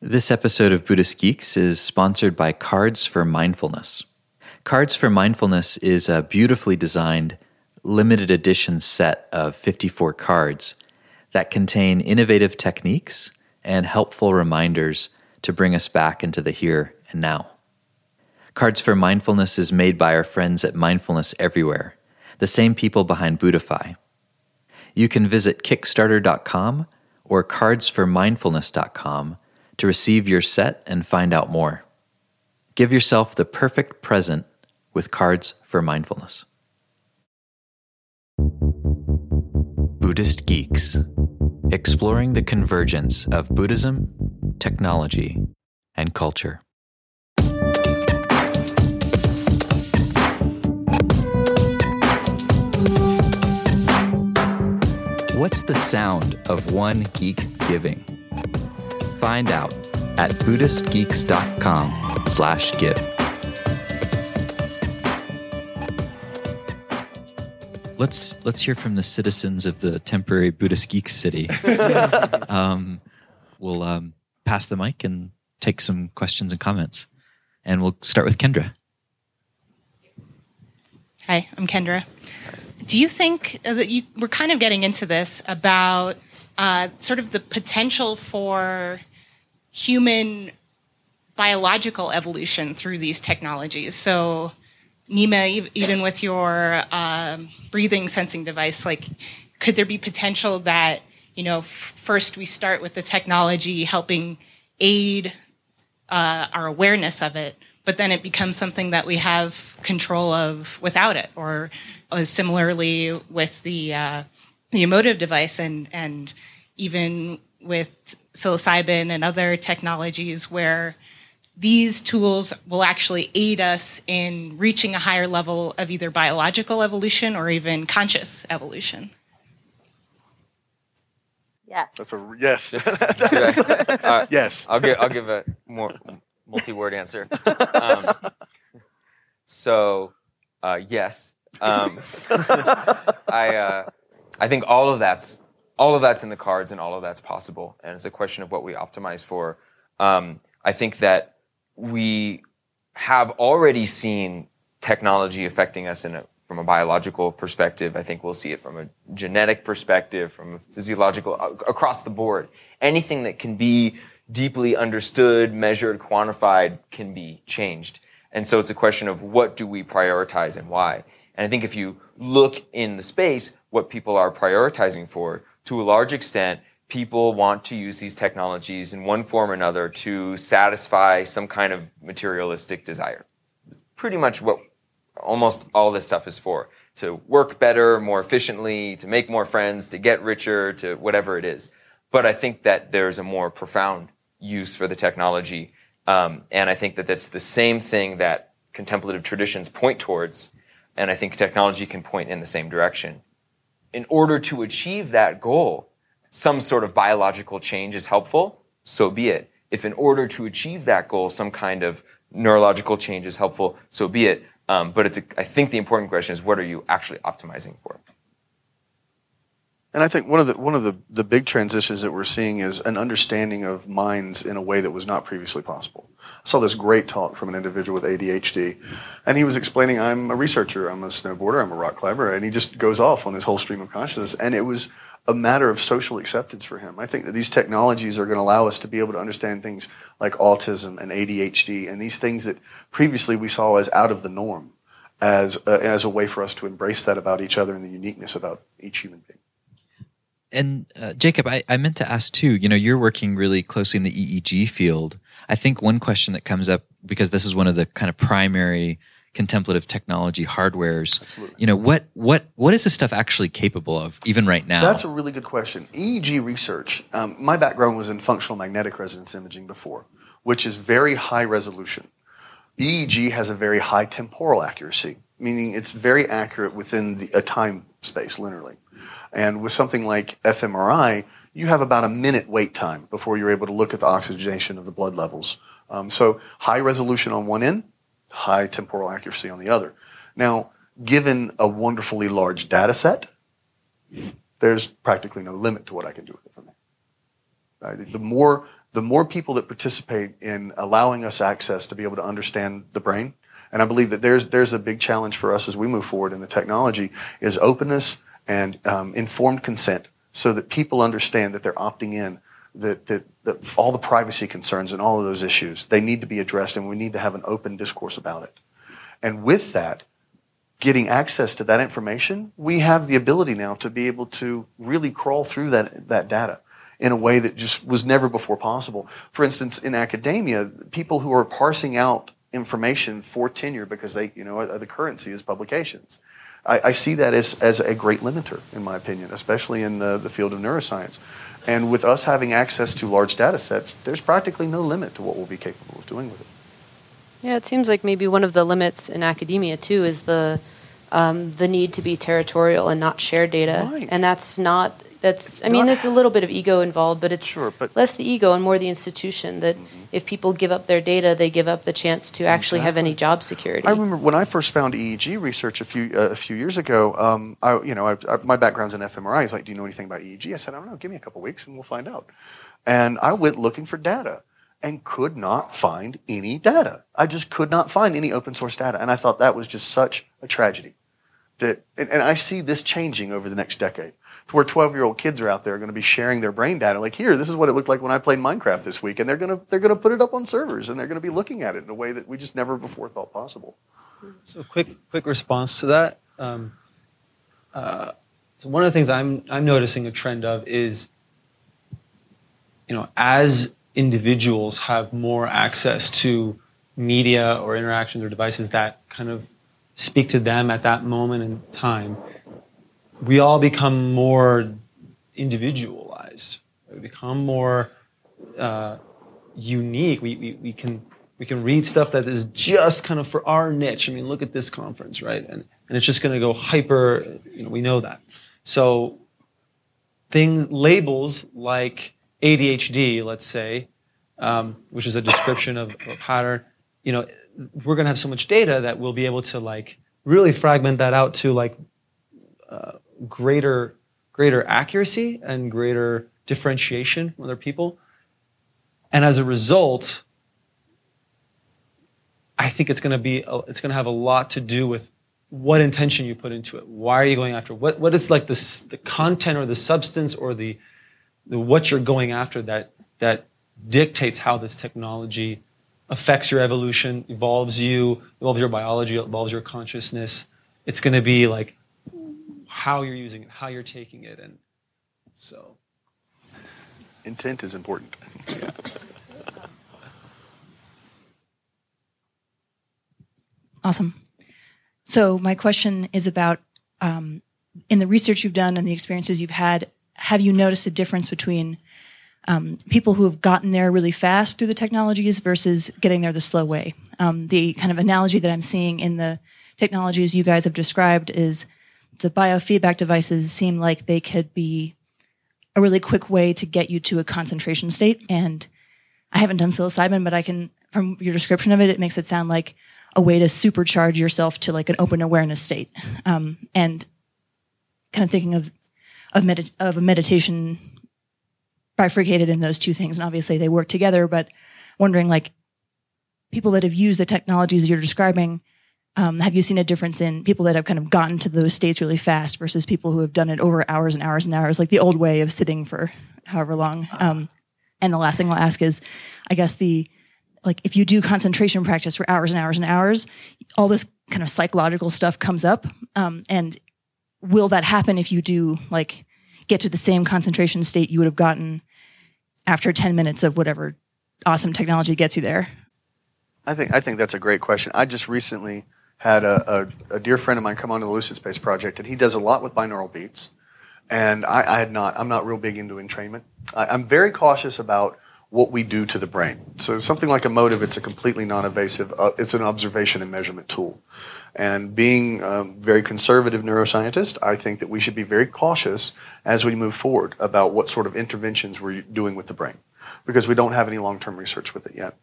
This episode of Buddhist Geeks is sponsored by Cards for Mindfulness. Cards for Mindfulness is a beautifully designed, limited edition set of 54 cards that contain innovative techniques and helpful reminders to bring us back into the here and now. Cards for Mindfulness is made by our friends at Mindfulness Everywhere, the same people behind Buddhify. You can visit Kickstarter.com or cardsformindfulness.com to receive your set and find out more. Give yourself the perfect present with Cards for Mindfulness. Buddhist Geeks Exploring the convergence of Buddhism, technology, and culture. What's the sound of one geek giving? Find out at buddhistgeeks.com slash give. Let's let's hear from the citizens of the temporary Buddhist Geeks city. um, we'll um, pass the mic and take some questions and comments, and we'll start with Kendra. Hi, I'm Kendra. Do you think that you we're kind of getting into this about uh, sort of the potential for human biological evolution through these technologies? So, Neema, even with your um, breathing sensing device, like, could there be potential that you know, first we start with the technology helping aid uh, our awareness of it, but then it becomes something that we have control of without it, or uh, similarly with the uh, the Emotiv device, and and even with psilocybin and other technologies where these tools will actually aid us in reaching a higher level of either biological evolution or even conscious evolution. Yes. That's a yes. Uh, yes. I'll give I'll give a more multi-word answer. Um, so, uh, yes, um, I uh, I think all of that's all of that's in the cards and all of that's possible, and it's a question of what we optimize for. Um, I think that we have already seen technology affecting us in a, from a biological perspective. I think we'll see it from a genetic perspective, from a physiological, across the board. Anything that can be deeply understood, measured, quantified can be changed. And so it's a question of what do we prioritize and why. And I think if you look in the space, what people are prioritizing for, to a large extent, people want to use these technologies in one form or another to satisfy some kind of materialistic desire. Pretty much what almost all this stuff is for to work better, more efficiently, to make more friends, to get richer, to whatever it is. But I think that there's a more profound use for the technology. Um, and I think that that's the same thing that contemplative traditions point towards. And I think technology can point in the same direction. In order to achieve that goal, some sort of biological change is helpful, so be it. If in order to achieve that goal, some kind of neurological change is helpful, so be it. Um, but it's a, I think the important question is what are you actually optimizing for? And I think one of the one of the, the big transitions that we're seeing is an understanding of minds in a way that was not previously possible. I saw this great talk from an individual with ADHD, and he was explaining, "I'm a researcher, I'm a snowboarder, I'm a rock climber," and he just goes off on his whole stream of consciousness, and it was a matter of social acceptance for him. I think that these technologies are going to allow us to be able to understand things like autism and ADHD and these things that previously we saw as out of the norm, as a, as a way for us to embrace that about each other and the uniqueness about each human being. And uh, Jacob, I, I meant to ask too. You know, you're working really closely in the EEG field. I think one question that comes up because this is one of the kind of primary contemplative technology hardwares. Absolutely. You know, what what what is this stuff actually capable of, even right now? That's a really good question. EEG research, um, my background was in functional magnetic resonance imaging before, which is very high resolution. EEG has a very high temporal accuracy, meaning it's very accurate within the, a time space, linearly. And with something like fMRI, you have about a minute wait time before you're able to look at the oxygenation of the blood levels. Um, so high resolution on one end, high temporal accuracy on the other. Now, given a wonderfully large data set, there's practically no limit to what I can do with it from there. Uh, the more the more people that participate in allowing us access to be able to understand the brain, and I believe that there's there's a big challenge for us as we move forward in the technology is openness and um, informed consent, so that people understand that they're opting in, that, that that all the privacy concerns and all of those issues they need to be addressed, and we need to have an open discourse about it. And with that, getting access to that information, we have the ability now to be able to really crawl through that that data in a way that just was never before possible. For instance, in academia, people who are parsing out information for tenure because they, you know, the currency is publications. I, I, see that as, as a great limiter, in my opinion, especially in the, the field of neuroscience. And with us having access to large data sets, there's practically no limit to what we'll be capable of doing with it. Yeah, it seems like maybe one of the limits in academia too is the um, the need to be territorial and not share data, right. and that's not that's i mean there's a little bit of ego involved but it's sure, but less the ego and more the institution that mm-hmm. if people give up their data they give up the chance to actually exactly. have any job security. I remember when i first found eeg research a few uh, a few years ago um, I, you know I, I, my background's in fmri. He's like do you know anything about eeg i said i don't know. Give me a couple weeks and we'll find out. And i went looking for data and could not find any data. I just could not find any open source data. And i thought that was just such a tragedy that and, and i see this changing over the next decade to where 12 year old kids are out there are going to be sharing their brain data. Like here this is what it looked like when i played minecraft this week and they're going to they're going to put it up on servers and they're going to be looking at it in a way that we just never before thought possible. So quick quick response to that. Um, uh, so one of the things i'm i'm noticing a trend of is you know as individuals have more access to media or interactions or devices that kind of speak to them at that moment in time we all become more individualized. We become more uh, unique. We, we, we, can, we can read stuff that is just kind of for our niche. I mean, look at this conference, right? And, and it's just going to go hyper, you know, we know that. So things, labels like ADHD, let's say, um, which is a description of a pattern, you know, we're going to have so much data that we'll be able to like really fragment that out to like uh, greater greater accuracy and greater differentiation from other people. And as a result, I think it's going to be it's going to have a lot to do with what intention you put into it. Why are you going after what what is like the the content or the substance or the, the what you're going after that that dictates how this technology affects your evolution, evolves you, evolves your biology, evolves your consciousness. It's going to be like how you're using it, how you're taking it, and so. Intent is important. Awesome. So my question is about um, in the research you've done and the experiences you've had. Have you noticed a difference between um, people who have gotten there really fast through the technologies versus getting there the slow way? Um, the kind of analogy that I'm seeing in the technologies you guys have described is the biofeedback devices seem like they could be a really quick way to get you to a concentration state. And I haven't done psilocybin, but I can, from your description of it, it makes it sound like a way to supercharge yourself to like an open awareness state. Um, and kind of thinking of of, of a meditation bifurcated in those two things, and obviously they work together. But wondering, like, people that have used the technologies you're describing um, have you seen a difference in people that have kind of gotten to those states really fast versus people who have done it over hours and hours and hours, like the old way of sitting for however long? Um, and the last thing I'll ask is, I guess the like if you do concentration practice for hours and hours and hours, all this kind of psychological stuff comes up. Um, and will that happen if you do like get to the same concentration state you would have gotten after 10 minutes of whatever awesome technology gets you there? I think I think that's a great question. I just recently had a, a, a, dear friend of mine come on to the Lucid Space project, and he does a lot with binaural beats. And I, I had not, I'm not real big into entrainment. I, I'm very cautious about what we do to the brain. So something like Emotiv, it's a completely non-invasive, uh, it's an observation and measurement tool. And being a very conservative neuroscientist, I think that we should be very cautious as we move forward about what sort of interventions we're doing with the brain, because we don't have any long-term research with it yet.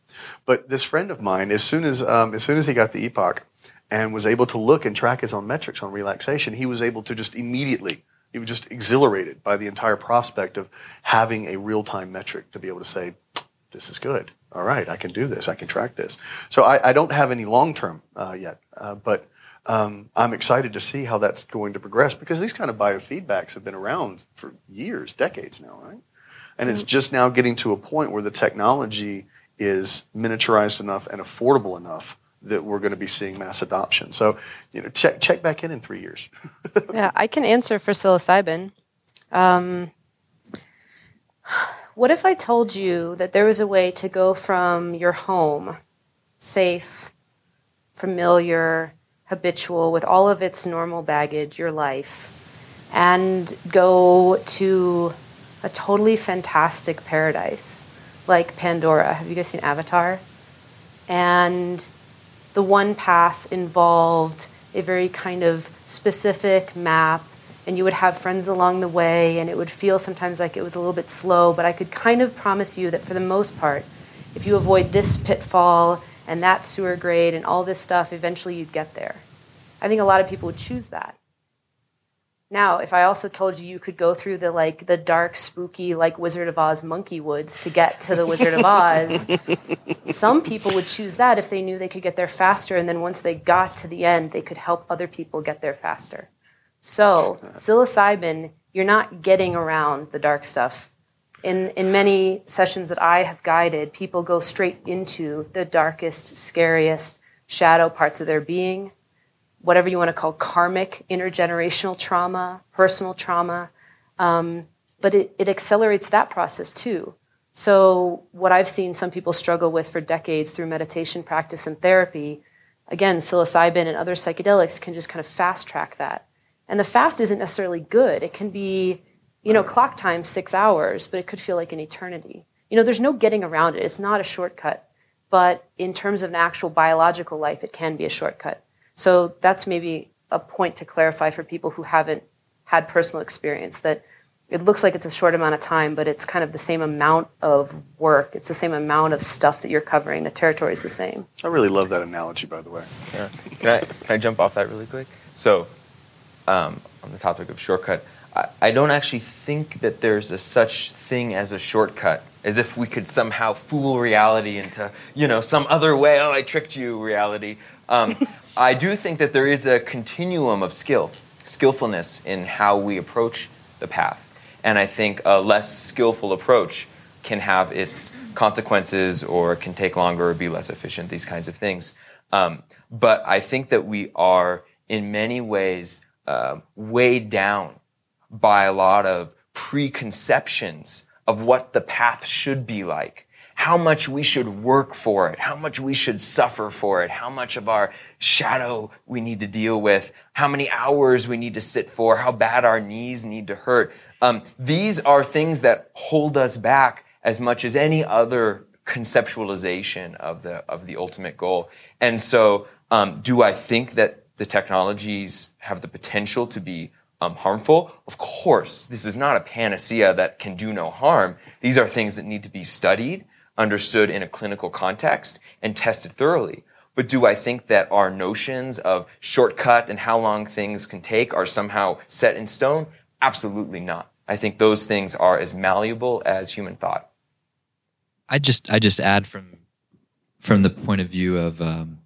But this friend of mine, as soon as um, as soon as he got the EPOC, and was able to look and track his own metrics on relaxation, he was able to just immediately, he was just exhilarated by the entire prospect of having a real time metric to be able to say, this is good. All right, I can do this. I can track this. So I, I don't have any long term uh, yet, uh, but um, I'm excited to see how that's going to progress because these kind of biofeedbacks have been around for years, decades now, right? And it's just now getting to a point where the technology is miniaturized enough and affordable enough that we're going to be seeing mass adoption. So, you know, check check back in in three years. yeah, I can answer for psilocybin. Um, what if I told you that there was a way to go from your home, safe, familiar, habitual, with all of its normal baggage, your life, and go to a totally fantastic paradise like Pandora? Have you guys seen Avatar? And the one path involved a very kind of specific map and you would have friends along the way and it would feel sometimes like it was a little bit slow but i could kind of promise you that for the most part if you avoid this pitfall and that sewer grade and all this stuff eventually you'd get there. I think a lot of people would choose that now, if I also told you you could go through the like the dark, spooky, like Wizard of Oz monkey woods to get to the Wizard of Oz, some people would choose that if they knew they could get there faster, and then once they got to the end, they could help other people get there faster. So, psilocybin, you're not getting around the dark stuff. In in many sessions that I have guided, people go straight into the darkest, scariest shadow parts of their being whatever you want to call karmic intergenerational trauma, personal trauma. Um, but it, it accelerates that process too. So, what I've seen some people struggle with for decades through meditation practice and therapy, again, psilocybin and other psychedelics can just kind of fast track that. And the fast isn't necessarily good. It can be, you know, clock time six hours, but it could feel like an eternity. You know, there's no getting around it. It's not a shortcut. But in terms of an actual biological life, it can be a shortcut. So that's maybe a point to clarify for people who haven't had personal experience that it looks like it's a short amount of time, but it's kind of the same amount of work. It's the same amount of stuff that you're covering. The territory is the same. I really love that analogy, by the way. Yeah. Can I can I jump off that really quick? So, um, on the topic of shortcut, I, I don't actually think that there's a such thing as a shortcut. As if we could somehow fool reality into you know some other way. Oh, I tricked you, reality. Um, I do think that there is a continuum of skill, skillfulness in how we approach the path. And I think a less skillful approach can have its consequences or can take longer or be less efficient, these kinds of things. Um, but I think that we are, in many ways, uh, weighed down by a lot of preconceptions of what the path should be like how much we should work for it, how much we should suffer for it, how much of our shadow we need to deal with, how many hours we need to sit for, how bad our knees need to hurt. Um, these are things that hold us back as much as any other conceptualization of the of the ultimate goal. And so, um, do I think that the technologies have the potential to be um, harmful? Of course, this is not a panacea that can do no harm. These are things that need to be studied understood in a clinical context and tested thoroughly. But do I think that our notions of shortcut and how long things can take are somehow set in stone? Absolutely not. I think those things are as malleable as human thought. I just I just add from from the point of view of um,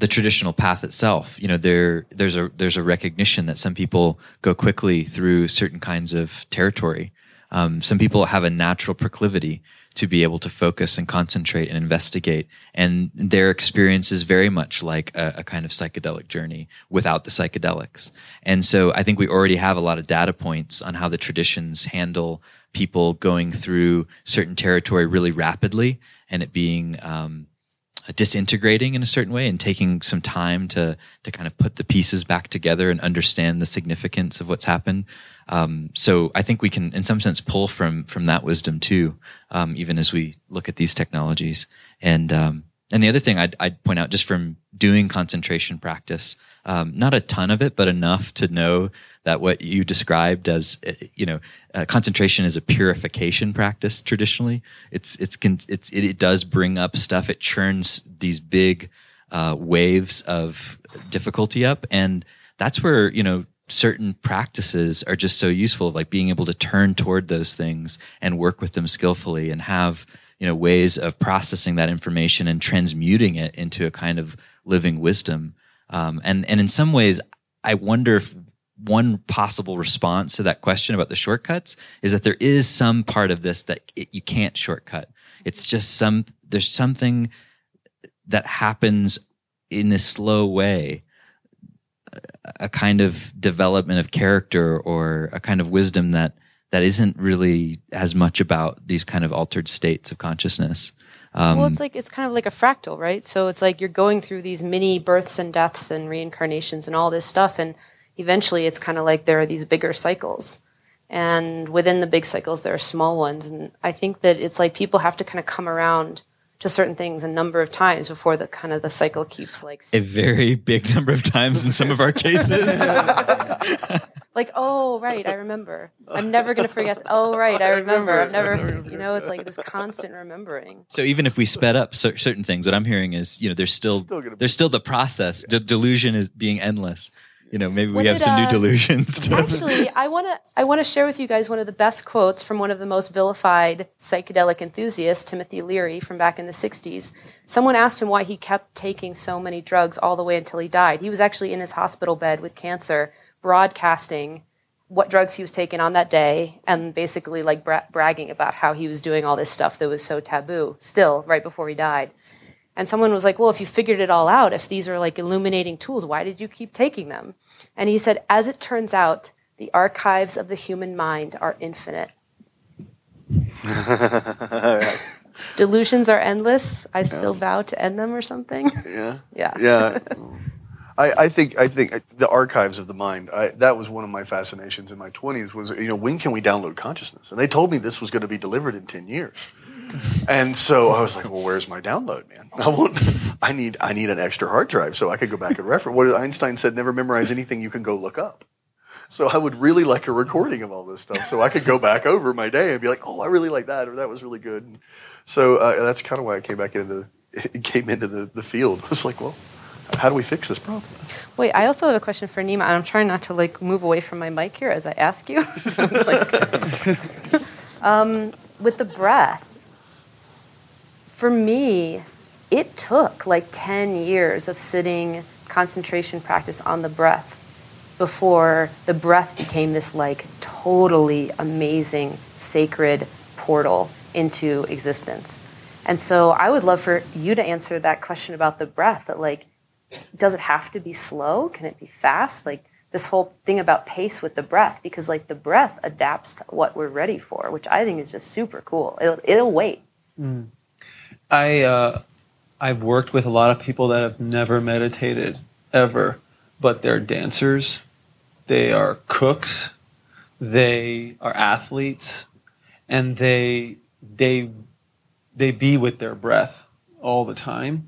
the traditional path itself. You know, there there's a there's a recognition that some people go quickly through certain kinds of territory, um, some people have a natural proclivity to be able to focus and concentrate and investigate. And their experience is very much like a, a, kind of psychedelic journey without the psychedelics. And so I think we already have a lot of data points on how the traditions handle people going through certain territory really rapidly and it being um, disintegrating in a certain way and taking some time to to kind of put the pieces back together and understand the significance of what's happened. Um, so I think we can, in some sense, pull from from that wisdom too, um, even as we look at these technologies. And um, and the other thing I'd, I'd, point out, just from doing concentration practice, um, not a ton of it, but enough to know that what you described as, eh, you know, uh, concentration is a purification practice. Traditionally, it's it's it's it, it does bring up stuff. It churns these big uh, waves of difficulty up, and that's where you know certain practices are just so useful, like being able to turn toward those things and work with them skillfully and have you know ways of processing that information and transmuting it into a kind of living wisdom. Um, and and in some ways, I wonder if one possible response to that question about the shortcuts is that there is some part of this that it, you can't shortcut. It's just some there's something that happens in this slow way a kind of development of character or a kind of wisdom that that isn't really as much about these kind of altered states of consciousness. Um, well, it's like it's kind of like a fractal, right? So it's like you're going through these mini births and deaths and reincarnations and all this stuff, and eventually it's kind of like there are these bigger cycles, and within the big cycles there are small ones, and I think that it's like people have to kind of come around to certain things a number of times before the kind of the cycle keeps like a very big number of times in some of our cases. like oh right i remember. I'm never going to forget oh right i remember. I'm never you know it's like this constant remembering. So even if we sped up certain things what i'm hearing is you know there's still, still there's still the process. yeah. delusion is being endless you know maybe we have it, some uh, new delusions to actually i want to i want to share with you guys one of the best quotes from one of the most vilified psychedelic enthusiasts timothy leary from back in the 60s someone asked him why he kept taking so many drugs all the way until he died. He was actually in his hospital bed with cancer broadcasting what drugs he was taking on that day and basically like bra- bragging about how he was doing all this stuff that was so taboo still right before he died and someone was like well if you figured it all out if these are like illuminating tools why did you keep taking them and he said as it turns out the archives of the human mind are infinite delusions are endless i still yeah. vow to end them or something yeah yeah yeah I, I, think I think the archives of the mind. I, that was one of my fascinations in my twenties. Was you know when can we download consciousness? And they told me this was going to be delivered in ten years. And so I was like, well, where's my download, man? I I need, I need an extra hard drive so I could go back and reference. What Einstein said, never memorize anything you can go look up. So I would really like a recording of all this stuff so I could go back over my day and be like, oh, I really like that or that was really good. And so uh, that's kind of why I came back into came into the, the field. I was like, well, how do we fix this problem? Wait, I also have a question for Neema, and I'm trying not to like move away from my mic here as I ask you. so like, um, with the breath, for me, it took like 10 years of sitting concentration practice on the breath before the breath became this like totally amazing sacred portal into existence. And so I would love for you to answer that question about the breath that like does it have to be slow? Can it be fast? Like this whole thing about pace with the breath, because like the breath adapts to what we're ready for, which I think is just super cool. It'll, it'll wait. Mm. I uh, I've worked with a lot of people that have never meditated ever, but they're dancers, they are cooks, they are athletes, and they they they be with their breath all the time.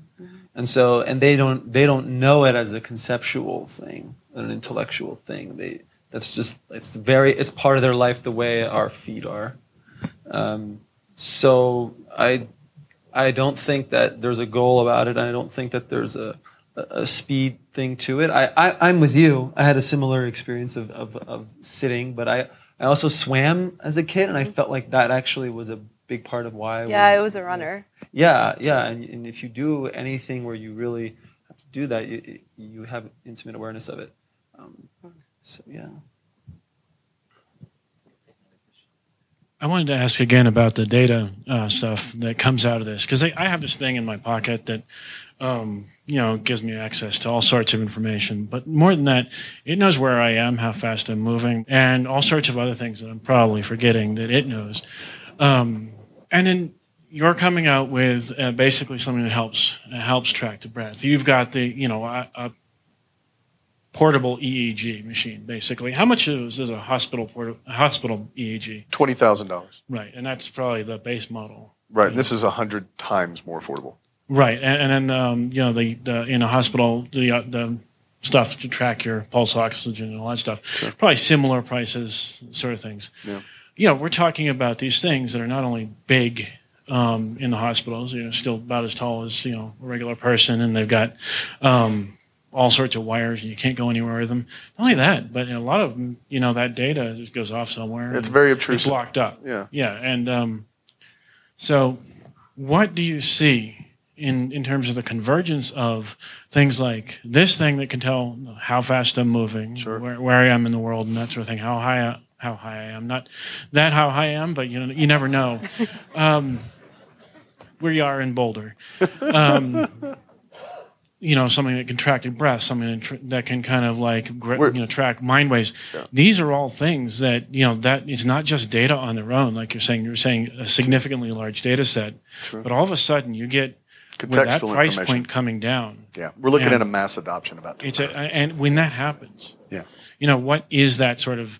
And so and they don't they don't know it as a conceptual thing an intellectual thing. They that's just it's very it's part of their life the way our feet are. Um, so i i don't think that there's a goal about it i don't think that there's a a speed thing to it. I, I i'm with you. I had a similar experience of, of of sitting but i i also swam as a kid and i felt like that actually was a big part of why I yeah was, I was a runner. Yeah yeah and, and if you do anything where you really have to do that you, you have intimate awareness of it. Um, so yeah I wanted to ask again about the data uh, stuff that comes out of this because I, have this thing in my pocket that um, you know gives me access to all sorts of information. But more than that, it knows where I am, how fast I'm moving, and all sorts of other things that I'm probably forgetting that it knows. Um, and then you're coming out with uh, basically something that helps uh, helps track the breath. You've got the you know a, a portable EEG machine basically. How much is, is a hospital port- hospital EEG? Twenty thousand dollars. Right, and that's probably the base model. Right, and this is a hundred times more affordable. Right, and, and then um, you know the, the in a hospital the uh, the stuff to track your pulse oxygen and all that stuff. Sure. Probably similar prices, sort of things. Yeah you know, we're talking about these things that are not only big um, in the hospitals, you know, still about as tall as you know a regular person, and they've got um, all sorts of wires and you can't go anywhere with them. Not only that, but a lot of them, you know, that data just goes off somewhere. It's very obtrusive. It's locked up. Yeah. Yeah. And um, so, what do you see in, in terms of the convergence of things like this thing that can tell how fast I'm moving, Sure. where, where I am in the world, and that sort of thing, how high I, how high I am. Not that how high I am, but you know, you never know. Um, where you are in Boulder. Um, you know, something that can track your breath, something that, can kind of like you know track mind waves. These are all things that you know that it's not just data on their own, like you're saying. You're saying a significantly large data set, but all of a sudden you get with that price point coming down. Yeah, we're looking And at a mass adoption about It's a, and when that happens, yeah. you know what is that sort of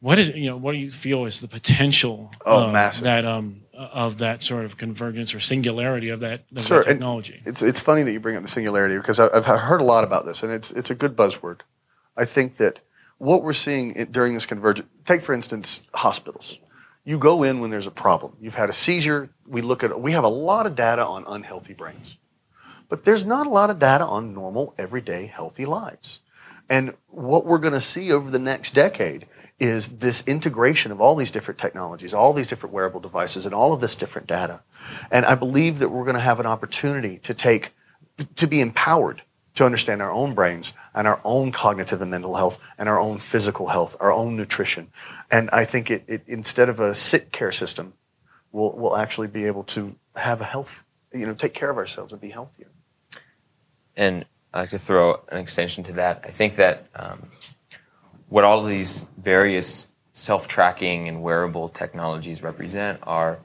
what is you know what do you feel is the potential Oh, of massive. that um of that sort of convergence or singularity of that, of Sure, that technology It's it's funny that you bring up the singularity because I've heard a lot about this, and it's it's a good buzzword. I think that what we're seeing during this convergence, take for instance hospitals. You go in when there's a problem. You've had a seizure. We look at we have a lot of data on unhealthy brains, but there's not a lot of data on normal, everyday, healthy lives. And what we're going to see over the next decade is this integration of all these different technologies, all these different wearable devices, and all of this different data. And I believe that we're going to have an opportunity to take, to be empowered to understand our own brains and our own cognitive and mental health and our own physical health, our own nutrition. And I think it, it instead of a sick care system, we'll, we'll actually be able to have a health, you know, take care of ourselves and be healthier. And I could throw an extension to that. I think that um, what all of these various self tracking and wearable technologies represent are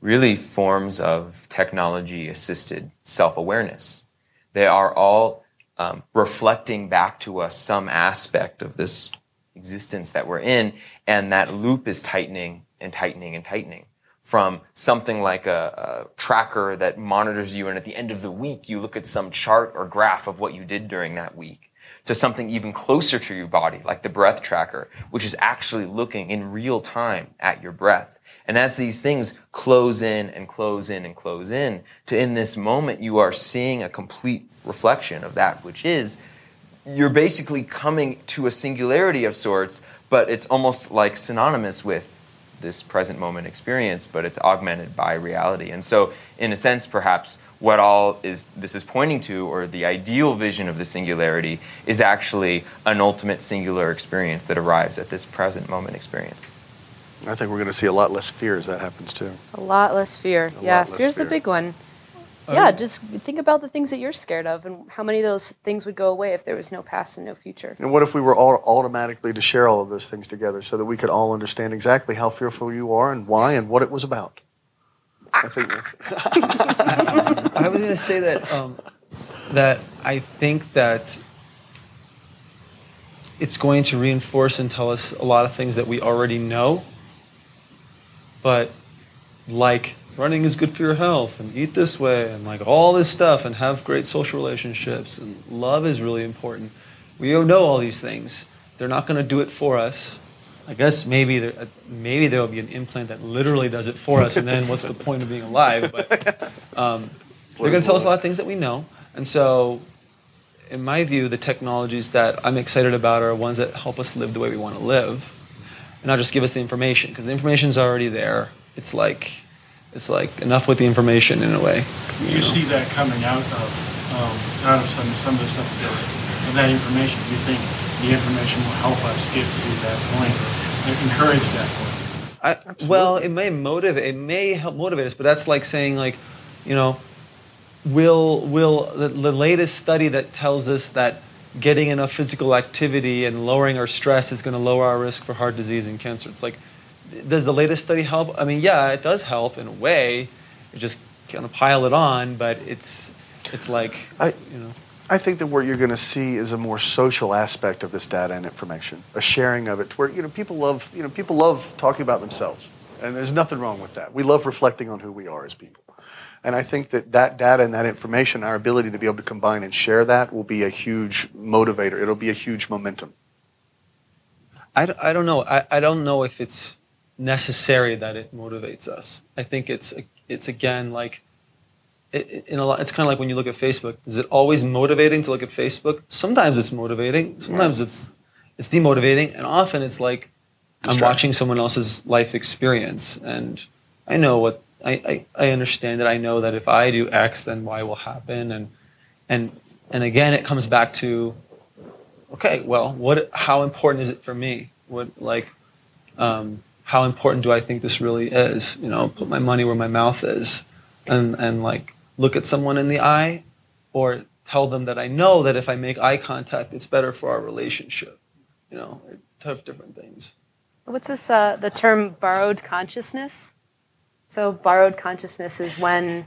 really forms of technology assisted self awareness. They are all um, reflecting back to us some aspect of this existence that we're in, and that loop is tightening and tightening and tightening from something like a, a, tracker that monitors you, and at the end of the week, you look at some chart or graph of what you did during that week, to something even closer to your body, like the breath tracker, which is actually looking in real time at your breath. And as these things close in and close in and close in, to in this moment, you are seeing a complete reflection of that which is you're basically coming to a singularity of sorts, but it's almost like synonymous with this present moment experience, but it's augmented by reality. And so, in a sense, perhaps what all is this is pointing to, or the ideal vision of the singularity, is actually an ultimate singular experience that arrives at this present moment experience. I think we're going to see a lot less fear as that happens too. A lot less fear. A yeah, lot less fear's fear. the big one. Yeah, just think about the things that you're scared of and how many of those things would go away if there was no past and no future. And what if we were all automatically to share all of those things together so that we could all understand exactly how fearful you are and why and what it was about? I think I was going to say that um, that I think that it's going to reinforce and tell us a lot of things that we already know, but like running is good for your health and eat this way and like all this stuff and have great social relationships and love is really important. We know all these things. They're not going to do it for us. I guess maybe there, uh, maybe there will be an implant that literally does it for us, and then what's the point of being alive? But um, they're going to tell us a lot of things that we know, and so, in my view, the technologies that I'm excited about are ones that help us live the way we want to live, and not just give us the information because the information's already there. It's like it's like enough with the information in a way. you see that coming out of um, out of some some of the stuff that, of that information. You think the information will help us get to that point, or encourage that point. I, well, it may motivate. It may help motivate us, but that's like saying, like, you know, will will the, the latest study that tells us that getting enough physical activity and lowering our stress is going to lower our risk for heart disease and cancer. It's like, does the latest study help? I mean, yeah, it does help in a way. You just kind of pile it on, but it's it's like, I- you know. I think that what you're going to see is a more social aspect of this data and information, a sharing of it, to where you know people love you know people love talking about themselves, and there's nothing wrong with that. We love reflecting on who we are as people, and I think that that data and that information, our ability to be able to combine and share that, will be a huge motivator. It'll be a huge momentum. I, I don't know. I, I don't know if it's necessary that it motivates us. I think it's it's again like it, in a lot, it's kind of like when you look at Facebook. Is it always motivating to look at Facebook? Sometimes it's motivating. Sometimes it's it's demotivating, and often it's like I'm watching someone else's life experience, and I know what I, I, I understand that I know that if I do X, then Y will happen, and and and again, it comes back to okay, well, what? How important is it for me? What like um, how important do I think this really is? You know, put my money where my mouth is, and and like look at someone in the eye, or tell them that I know that if I make eye contact, it's better for our relationship. You know, tough different things. What's this? Uh, the term borrowed consciousness. So borrowed consciousness is when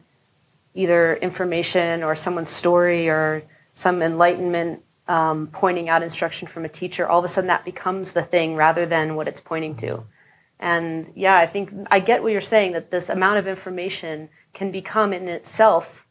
either information or someone's story or some enlightenment um, pointing out instruction from a teacher, all of a sudden that becomes the thing rather than what it's pointing to. And yeah, I think I get what you're saying that this amount of information can become in itself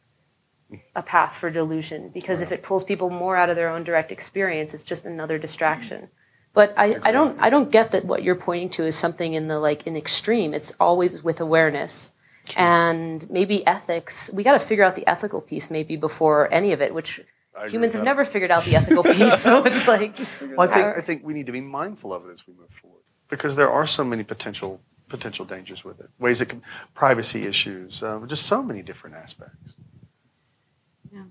a path for delusion because if it pulls people more out of their own direct experience, it's just another distraction. But I, I don't I don't get that what you're pointing to is something in the like in extreme. It's always with awareness. And maybe ethics. We got to figure out the ethical piece maybe before any of it, which humans have never figured out the ethical piece. So it's like, well, I think I think we need to be mindful of it as we move forward because there are so many potential potential dangers with it. Ways that can, privacy issues, um, just so many different aspects. Yeah.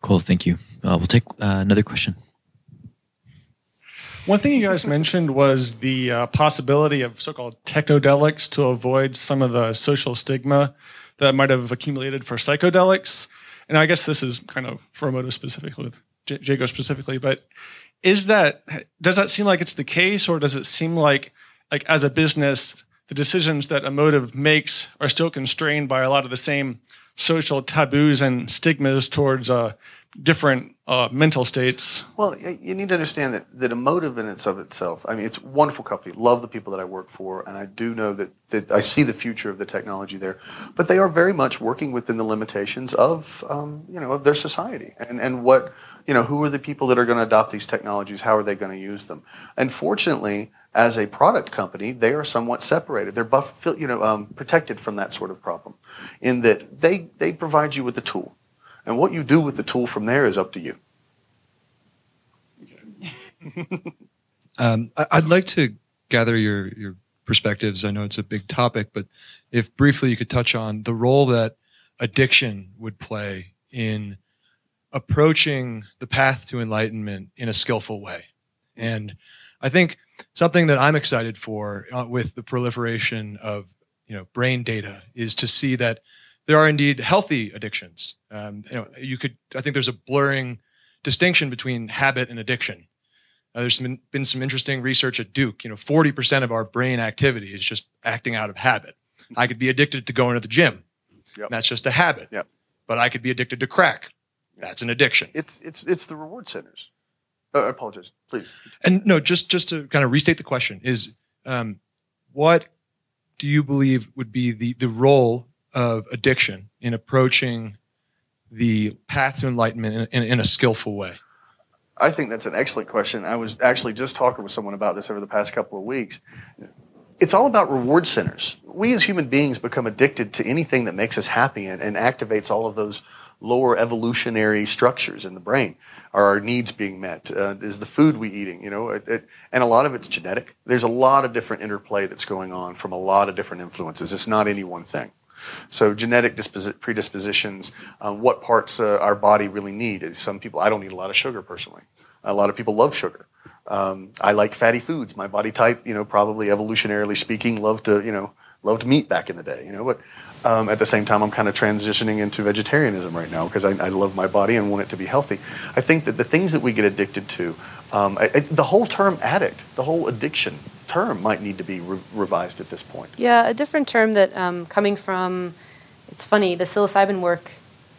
Cool. Thank you. Uh, we'll take uh, another question. One thing you guys mentioned was the uh, possibility of so-called technodelics to avoid some of the social stigma that might have accumulated for psychedelics and I guess this is kind of for Emoto specifically with J- Jago specifically, but is that does that seem like it's the case, or does it seem like like as a business the decisions that Emotiv makes are still constrained by a lot of the same social taboos and stigmas towards uh, different uh, mental states? Well, you need to understand that, that Emotiv in its of itself, I mean, it's a wonderful company. Love the people that I work for, and I do know that, that I see the future of the technology there. But they are very much working within the limitations of, um, you know, of their society and, and what, you know, who are the people that are going to adopt these technologies? How are they going to use them? Unfortunately, as a product company, they are somewhat separated. They're buff, you know, um, protected from that sort of problem, in that they they provide you with the tool. And what you do with the tool from there is up to you. um, I'd like to gather your, your perspectives. I know it's a big topic, but if briefly you could touch on the role that addiction would play in approaching the path to enlightenment in a skillful way. And I think something that I'm excited for uh, with the proliferation of you know brain data is to see that there are indeed healthy addictions. Um, you know, you could. I think there's a blurring distinction between habit and addiction. Uh, there's been, been some interesting research at Duke. You know, 40% of our brain activity is just acting out of habit. I could be addicted to going to the gym. Yep. That's just a habit. Yep. But I could be addicted to crack. That's an addiction. It's it's it's the reward centers. Uh, I apologize. Please. And no, just just to kind of restate the question is, um, what do you believe would be the the role of addiction in approaching the path to enlightenment in, in, in, a skillful way? I think that's an excellent question. I was actually just talking with someone about this over the past couple of weeks. It's all about reward centers. We as human beings become addicted to anything that makes us happy and, and activates all of those lower evolutionary structures in the brain. Are our needs being met? Uh, is the food we eating? You know, it, it, and a lot of it's genetic. There's a lot of different interplay that's going on from a lot of different influences. It's not any one thing. So genetic predispositions, um, what parts uh, our body really need. Is some people, I don't need a lot of sugar personally. A lot of people love sugar. Um, I like fatty foods. My body type, you know, probably evolutionarily speaking, loved to, you know, loved meat back in the day, you know. But um, at the same time, I'm kind of transitioning into vegetarianism right now because I, I, love my body and want it to be healthy. I think that the things that we get addicted to, um, I, I, the whole term addict, the whole addiction term might need to be re- revised at this point. Yeah, a different term that um, coming from, it's funny, the psilocybin work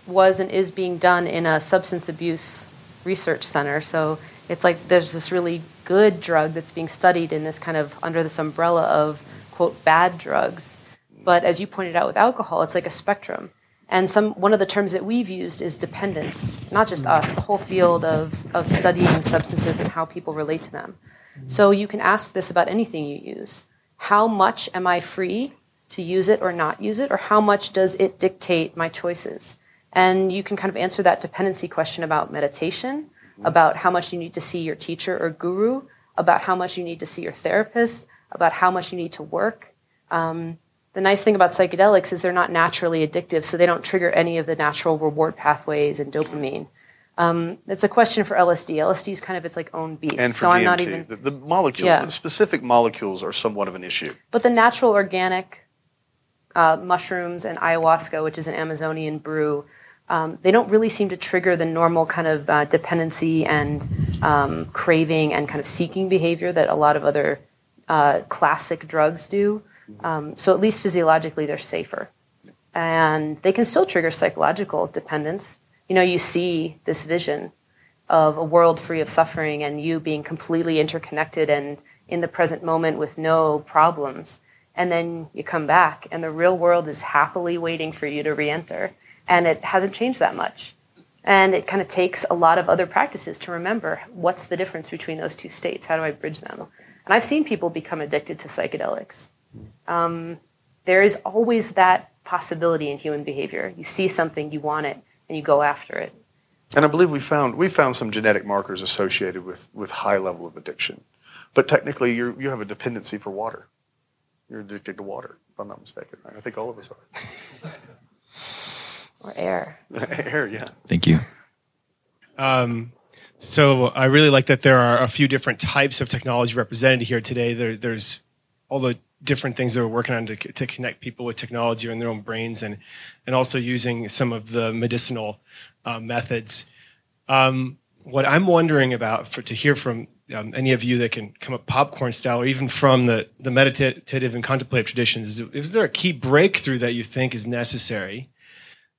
was and is being done in a substance abuse research center. So it's like there's this really good drug that's being studied in this kind of under this umbrella of quote bad drugs. But as you pointed out with alcohol, it's like a spectrum. And some one of the terms that we've used is dependence. Not just us, the whole field of, of studying substances and how people relate to them. So you can ask this about anything you use. How much am I free to use it or not use it, or how much does it dictate my choices? And you can kind of answer that dependency question about meditation, about how much you need to see your teacher or guru, about how much you need to see your therapist, about how much you need to work. Um, the nice thing about psychedelics is they're not naturally addictive, so they don't trigger any of the natural reward pathways and dopamine. Um, it's a question for LSD. LSD is kind of its like own beast. And for so DMT, I'm not even. the, the molecule, Yeah. the specific molecules are somewhat of an issue. But the natural organic uh, mushrooms and ayahuasca, which is an Amazonian brew, um, they don't really seem to trigger the normal kind of uh, dependency and um, craving and kind of seeking behavior that a lot of other uh, classic drugs do. Um, so at least physiologically, they're safer, and they can still trigger psychological dependence. You know, you see this vision of a world free of suffering and you being completely interconnected and in the present moment with no problems. And then you come back and the real world is happily waiting for you to re enter. And it hasn't changed that much. And it kind of takes a lot of other practices to remember what's the difference between those two states? How do I bridge them? And I've seen people become addicted to psychedelics. Um, there is always that possibility in human behavior. You see something, you want it, and you go after it. And I believe we found we found some genetic markers associated with with high level of addiction. But technically, you you have a dependency for water. You're addicted to water, if I'm not mistaken. Right? I think all of us are. Or air. Air, yeah. Thank you. Um, so I really like that there are a few different types of technology represented here today. There, there's all the different things that we're working on to, to connect people with technology in their own brains, and and also using some of the medicinal uh, methods. Um, what I'm wondering about for to hear from um, any of you that can come up popcorn style, or even from the the meditative and contemplative traditions, is, is there a key breakthrough that you think is necessary?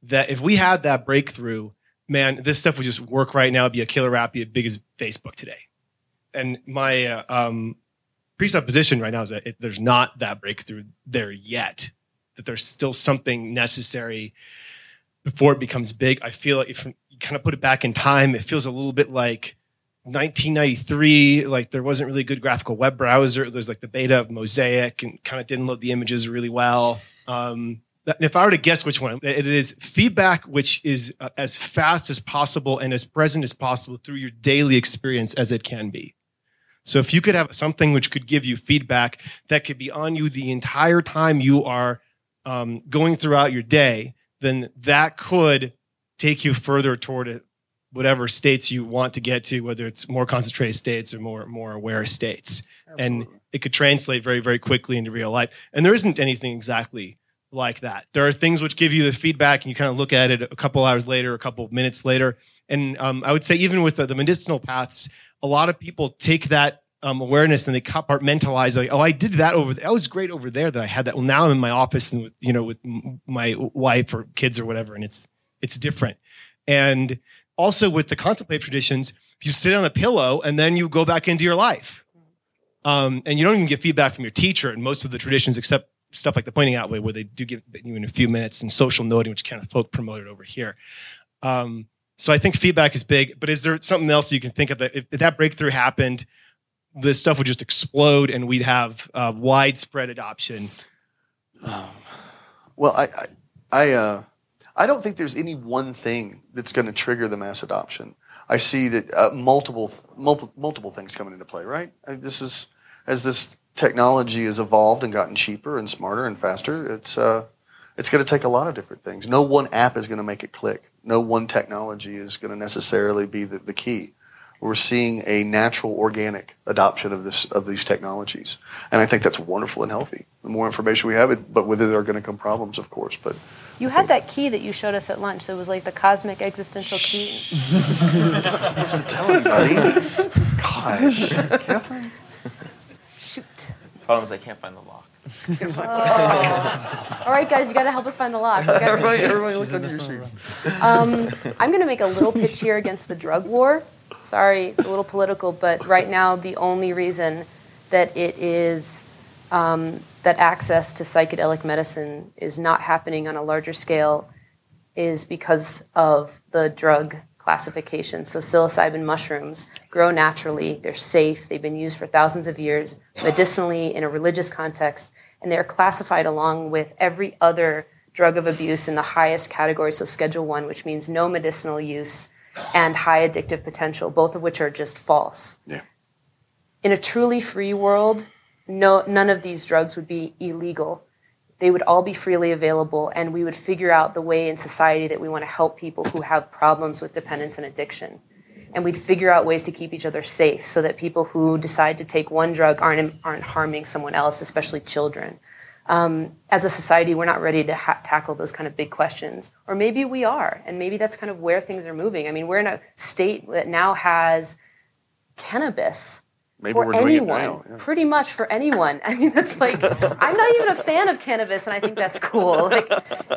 That if we had that breakthrough, man, this stuff would just work right now, be a killer app, be as big as Facebook today. And my uh, um, presupposition right now is that it, there's not that breakthrough there yet. That there's still something necessary before it becomes big. I feel like if you kind of put it back in time, it feels a little bit like 1993. Like there wasn't really a good graphical web browser. There's like the beta of Mosaic and kind of didn't load the images really well. Um, that- if I were to guess which one, it is feedback, which is uh, as fast as possible and as present as possible through your daily experience as it can be. So if you could have something which could give you feedback that could be on you the entire time you are um, going throughout your day, then that could take you further toward it, whatever states you want to get to, whether it's more concentrated states or more more aware states. And it could translate very very quickly into real life. And there isn't anything exactly like that. There are things which give you the feedback, and you kind of look at it a couple hours later, a couple of minutes later. And um, I would say, even with the, the medicinal paths, a lot of people take that um, awareness and they compartmentalize, like, oh, I did that over. There. That was great over there that I had that. Well, now I'm in my office and with you know with my wife or kids or whatever, and it's it's different. And also with the contemplative traditions, you sit on a pillow and then you go back into your life. Um, and you don't even get feedback from your teacher in most of the traditions, except stuff like the pointing out way, where they do give you in a few minutes, and social noting, which kind of folk promoted over here. Um, so I think feedback is big. But is there something else you can think of that if, if that breakthrough happened, this stuff would just explode and we'd have uh, widespread adoption? Well, I, I, I, uh, I don't think there's any one thing that's going to trigger the mass adoption. I see that uh, multiple, multiple, multiple things coming into play. Right? I, this is as this technology has evolved and gotten cheaper and smarter and faster. It's uh, it's going to take a lot of different things. No one app is going to make it click. No one technology is going to necessarily be the, the key. We're seeing a natural, organic adoption of this of these technologies, and I think that's wonderful and healthy. The more information we have, it, but with it are going to come problems, of course. But You had that key that you showed us at lunch. So it was like the cosmic existential key. You're not supposed to tell anybody. Gosh, Catherine. Shoot. The Problem is, I can't find the lock. All right, guys, you got to help us find the lock. We Everybody, everybody, look under your seats. Um, I'm going to make a little pitch here against the drug war. Sorry, it's a little political, but right now the only reason that it is um, that access to psychedelic medicine is not happening on a larger scale is because of the drug classification. So psilocybin mushrooms grow naturally, they're safe, they've been used for thousands of years medicinally in a religious context, and they are classified along with every other drug of abuse in the highest category, so Schedule 1, which means no medicinal use and high addictive potential, both of which are just false. Yeah. In a truly free world, no, none of these drugs would be illegal. They would all be freely available, and we would figure out the way in society that we want to help people who have problems with dependence and addiction. And we'd figure out ways to keep each other safe so that people who decide to take one drug aren't, aren't harming someone else, especially children. Um, as a society, we're not ready to ha- tackle those kind of big questions. Or maybe we are, and maybe that's kind of where things are moving. I mean, we're in a state that now has cannabis Maybe for we're doing it anyone, now, yeah. pretty much for anyone. I mean, that's like I'm not even a fan of cannabis, and I think that's cool. Like,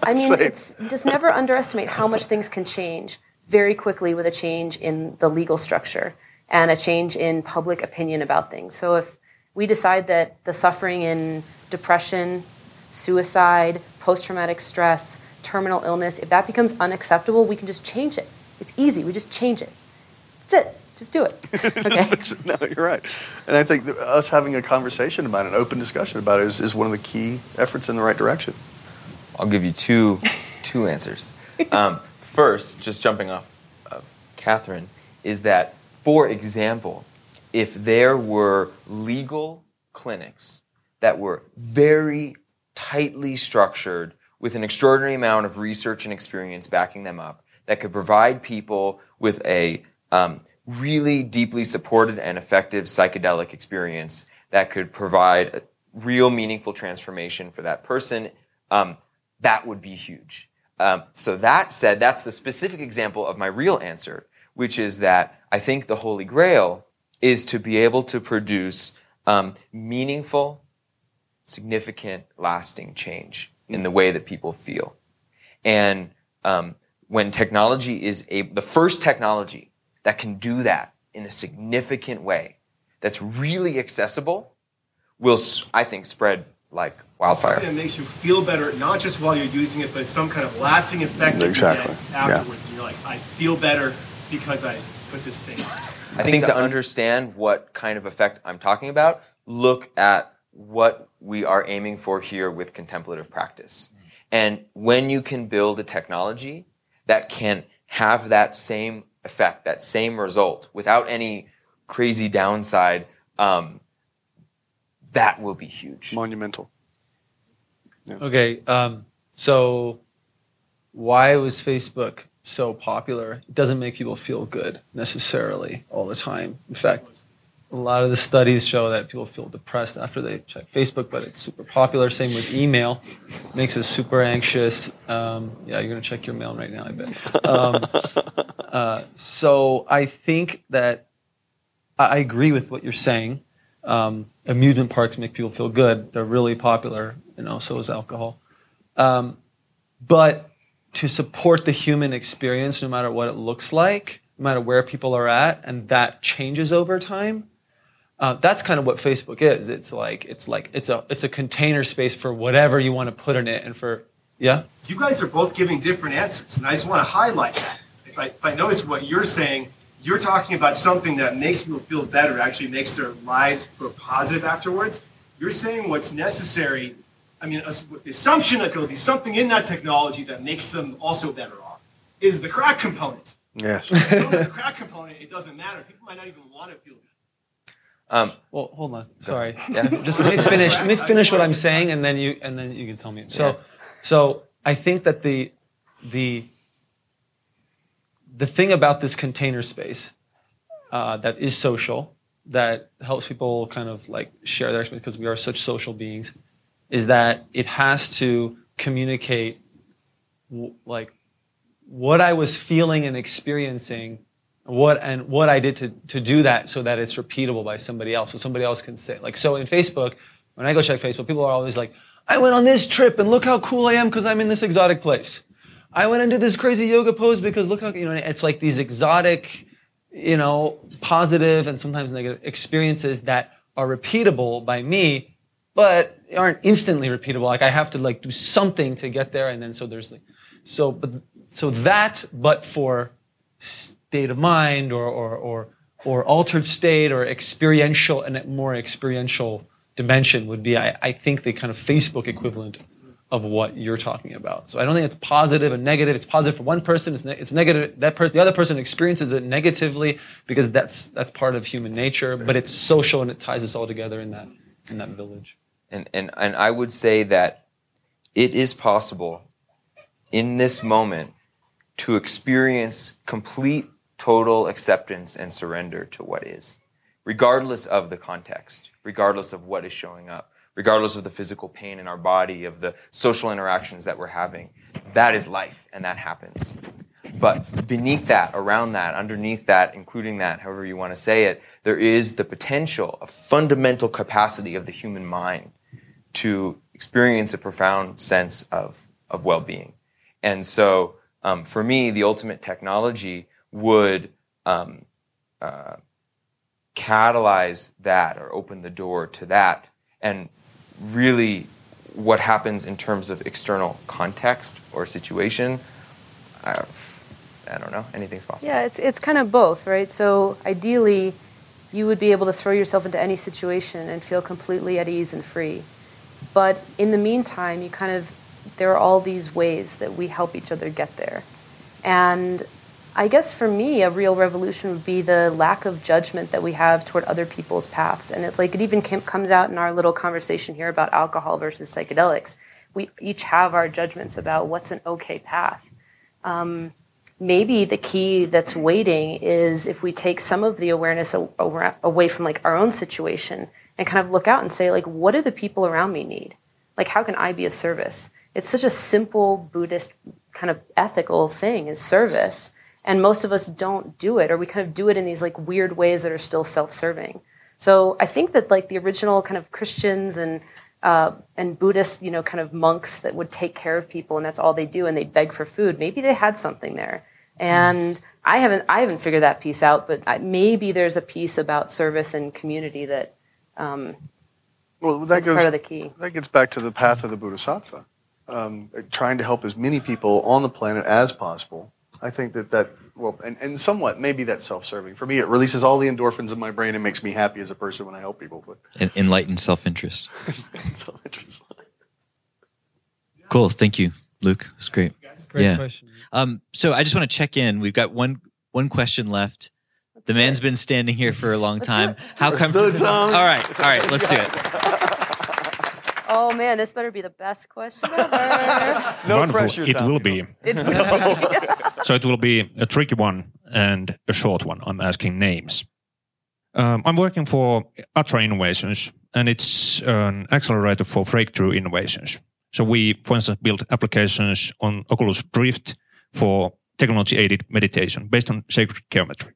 I mean, Same. it's just never underestimate how much things can change very quickly with a change in the legal structure and a change in public opinion about things. So if we decide that the suffering in depression, suicide, post-traumatic stress, terminal illness, if that becomes unacceptable, we can just change it. It's easy. We just change it. That's it. Just do it. Okay. no, you're right. And I think that us having a conversation about it, an open discussion about it, is, is one of the key efforts in the right direction. I'll give you two two answers. Um, first, just jumping off of Catherine, is that, for example, if there were legal clinics that were very tightly structured with an extraordinary amount of research and experience backing them up, that could provide people with a um, really deeply supported and effective psychedelic experience that could provide a real meaningful transformation for that person, um, that would be huge. Um, so that said, that's the specific example of my real answer, which is that I think the Holy Grail is to be able to produce um, meaningful, significant, lasting change in the way that people feel. And um, when technology is a, the first technology that can do that in a significant way, that's really accessible, will I think spread like wildfire. Something that makes you feel better, not just while you're using it, but some kind of lasting effect Exactly, you get yeah. afterwards. And you're like, I feel better because I put this thing on. I think to understand what kind of effect I'm talking about, look at what we are aiming for here with contemplative practice. And when you can build a technology that can have that same effect, that same result, without any crazy downside, um, that will be huge. Monumental. Okay, um, so why was Facebook so popular? It doesn't make people feel good necessarily all the time. In fact, a lot of the studies show that people feel depressed after they check Facebook, but it's super popular. Same with email, makes us super anxious. Um, yeah, you're gonna check your mail right now, I bet. Um, uh, so I think that I agree with what you're saying. Um, amusement parks make people feel good. They're really popular. You know, so is alcohol. Um, but to support the human experience, no matter what it looks like, no matter where people are at, and that changes over time. Uh, that's kind of what Facebook is. It's like it's like it's a it's a container space for whatever you want to put in it, and for yeah. You guys are both giving different answers, and I just want to highlight that. If I, if I notice what you're saying, you're talking about something that makes people feel better, actually makes their lives feel positive afterwards. You're saying what's necessary. I mean, with the assumption that there'll be something in that technology that makes them also better off is the crack component. Yes. If you don't have the crack component, it doesn't matter. People might not even want to feel good. Um, well, hold on. Sorry. Yeah. Just let me finish. Let me finish what I'm saying, and then you and then you can tell me. So, Yeah. so I think that the the the thing about this container space uh, that is social, that helps people kind of like share their experience because we are such social beings, is that it has to communicate w- like what I was feeling and experiencing, what and what I did to to do that, so that it's repeatable by somebody else, so somebody else can say like so in Facebook. When I go check Facebook, people are always like, "I went on this trip and look how cool I am because I'm in this exotic place." I went did this crazy yoga pose because look how you know it's like these exotic, you know, positive and sometimes negative experiences that are repeatable by me, but aren't instantly repeatable. Like I have to like do something to get there, and then so there's like, so but so that, but for state of mind or or or or altered state or experiential and more experiential dimension would be, I, I think, the kind of Facebook equivalent of what you're talking about. So I don't think it's positive and negative. It's positive for one person. It's, ne- it's negative. That person, the other person experiences it negatively because that's that's part of human nature. But it's social and it ties us all together in that in that village. And and and I would say that it is possible in this moment to experience complete total acceptance and surrender to what is, regardless of the context, regardless of what is showing up regardless of the physical pain in our body, of the social interactions that we're having. That is life, and that happens. But beneath that, around that, underneath that, including that, however you want to say it, there is the potential, a fundamental capacity of the human mind to experience a profound sense of, of well being. And so, um, for me, the ultimate technology would um, uh, catalyze that or open the door to that and really what happens in terms of external context or situation, I, I don't know. Anything's possible. Yeah, it's it's kind of both, right? So ideally, you would be able to throw yourself into any situation and feel completely at ease and free. But in the meantime, you kind of there are all these ways that we help each other get there. And I guess for me, a real revolution would be the lack of judgment that we have toward other people's paths, and it like it even comes out in our little conversation here about alcohol versus psychedelics. We each have our judgments about what's an okay path. Um, maybe the key that's waiting is if we take some of the awareness away from like our own situation and kind of look out and say like, what do the people around me need? Like, how can I be of service? It's such a simple Buddhist kind of ethical thing is service and most of us don't do it or we kind of do it in these like weird ways that are still self-serving. So i think that like the original kind of christians and uh, and buddhist you know kind of monks that would take care of people and that's all they do and they'd beg for food maybe they had something there. And i haven't i haven't figured that piece out but I, maybe there's a piece about service and community that um, well that goes part of the key. that gets back to the path of the bodhisattva um, trying to help as many people on the planet as possible I think that that well, and, and somewhat maybe that's self-serving. For me, it releases all the endorphins in my brain and makes me happy as a person when I help people. But enlightened self-interest. self-interest. Cool. Thank you, Luke. That's great. Great yeah. question. Um, so I just want to check in. We've got one one question left. The man's been standing here for a long time. How come? All right, all right. Let's do it. Oh man, this better be the best question ever. no Wonderful. pressure. It will be. It will So it will be a tricky one and a short one. I'm asking names. Um, I'm working for Atra Innovations, and it's an accelerator for breakthrough innovations. So we, for instance, build applications on Oculus Rift for technology-aided meditation based on sacred geometry.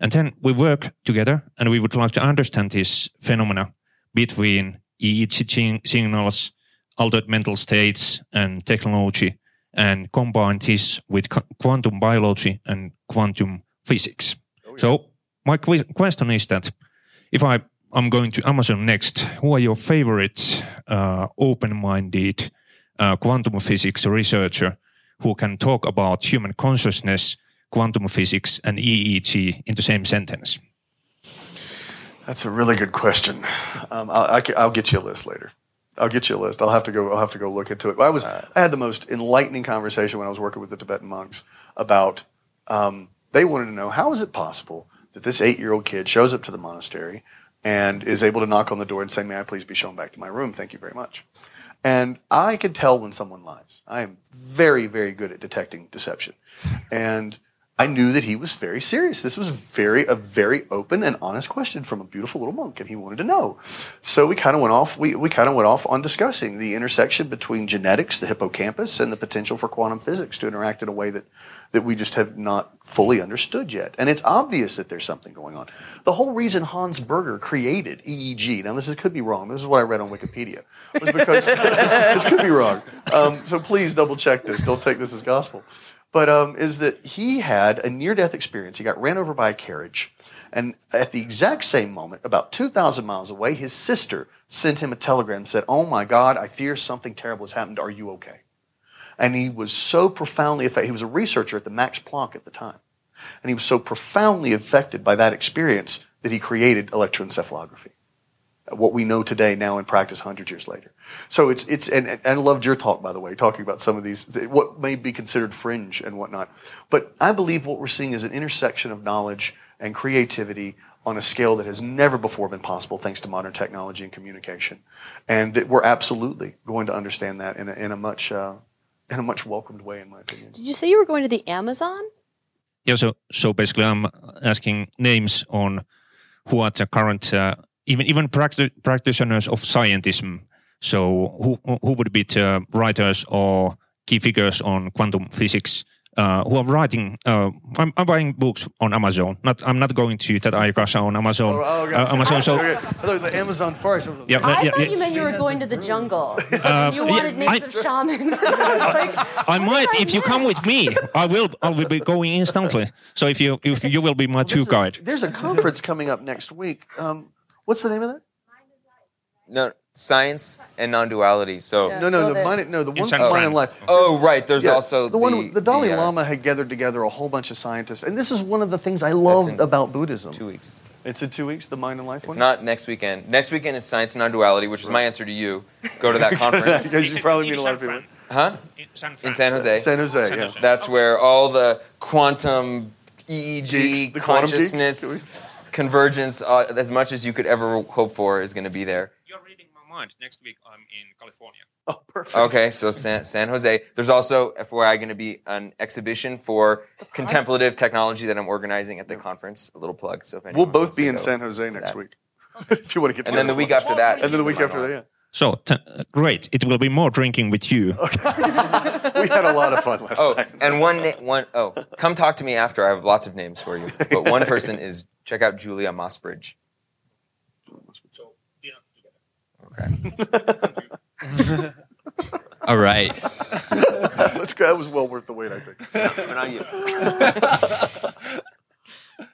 And then we work together, and we would like to understand this phenomena between EEG signals, altered mental states, and technology, and combined this with quantum biology and quantum physics. Oh, yeah. So my qu- question is that if I I'm going to Amazon next, who are your favorite uh, open-minded uh, quantum physics researcher who can talk about human consciousness, quantum physics, and EEG in the same sentence? That's a really good question. Um, I'll, I will get you a list later. I'll get you a list. I'll have to go. I'll have to go look into it. I was. I had the most enlightening conversation when I was working with the Tibetan monks about. Um, they wanted to know how is it possible that this eight-year-old kid shows up to the monastery and is able to knock on the door and say, "May I please be shown back to my room? Thank you very much." And I can tell when someone lies. I am very, very good at detecting deception, and I knew that he was very serious. This was very a very open and honest question from a beautiful little monk, and he wanted to know. So we kind of went off. We, we kind of went off on discussing the intersection between genetics, the hippocampus, and the potential for quantum physics to interact in a way that that we just have not fully understood yet. And it's obvious that there's something going on. The whole reason Hans Berger created EEG. Now this is, could be wrong. This is what I read on Wikipedia. Was because this could be wrong. Um, so please double check this. Don't take this as gospel but um, is that he had a near death experience. He got ran over by a carriage. And at the exact same moment, about 2,000 miles away, his sister sent him a telegram and said, Oh my God, I fear something terrible has happened. Are you okay? And he was so profoundly affected. He was a researcher at the Max Planck at the time. And he was so profoundly affected by that experience that he created electroencephalography. What we know today now in practice 100 years later. So it's, it's and, and I loved your talk, by the way, talking about some of these, what may be considered fringe and whatnot. But I believe what we're seeing is an intersection of knowledge and creativity on a scale that has never before been possible thanks to modern technology and communication. And that we're absolutely going to understand that in a, in a much, uh, in a much welcomed way, in my opinion. Did you say you were going to the Amazon? Yeah, so so basically, I'm asking names on who are the current, uh, even even practi- practitioners of scientism. So who who would be the writers or key figures on quantum physics uh, who are writing. Uh, I'm, I'm, buying books on Amazon. Not, I'm not going to that ayahuasca on Amazon. Oh, oh, uh, Amazon. So, okay. I thought the Amazon forest. Yeah, I yeah, thought yeah, you meant you were going to the jungle. Uh, you wanted yeah, names I- of shamans. I like, I might, I if you come with me, I will. I will be going instantly. So if you if you will be my tour guide. There's a conference coming up next week. Um, what's the name of that? No, science and non-duality. So No, no, no. Mine, no, the one San from Mind Fran. and Life. Oh, right. There's Yeah, also the one. The Dalai uh, Lama had gathered together a whole bunch of scientists, and this is one of the things I loved about Buddhism. two weeks. It's in two weeks. The Mind and Life It's one. not next weekend. Next weekend is science and non-duality, which is my answer to you. Go to that conference, Because you probably meet a lot of people. huh? In San Jose. San Jose. Yeah. That's where all the quantum EEG Geeks, the quantum geeks? consciousness convergence, uh, as much as you could ever hope for, is going to be there. You're reading my mind. Next week I'm in California. Oh, perfect. Okay, so San, San Jose. There's also FYI going to be an exhibition for contemplative technology that I'm organizing at the conference. A little plug. So if We'll both be in San Jose next that. week. if you want to get And then the week after that, And then the week after that, yeah. So t- great. It will be more drinking with you. We had a lot of fun last Oh, night. and one na- one oh, come talk to me after. I have lots of names for you. But one person is check out Julia Mossbridge. Okay. All right. That's great. That was well worth the wait, I think. But not you.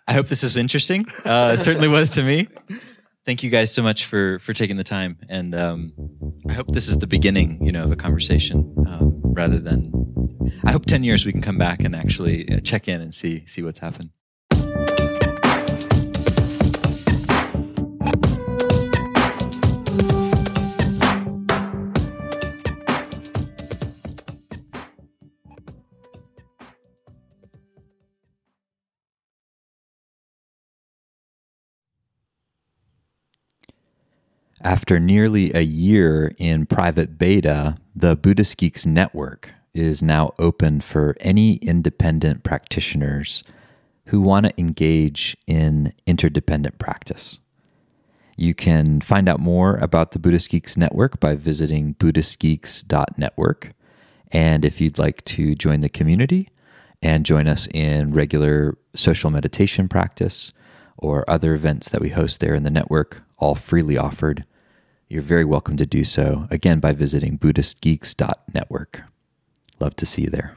I hope this is interesting. Uh, it certainly was to me. Thank you guys so much for for taking the time, and um, I hope this is the beginning, you know, of a conversation um, rather than. I hope ten years we can come back and actually uh, check in and see see what's happened. After nearly a year in private beta, the Buddhist Geeks Network is now open for any independent practitioners who want to engage in interdependent practice. You can find out more about the Buddhist Geeks Network by visiting BuddhistGeeks.network. And if you'd like to join the community and join us in regular social meditation practice or other events that we host there in the network, all freely offered, you're very welcome to do so, again, by visiting BuddhistGeeks.network. Love to see you there.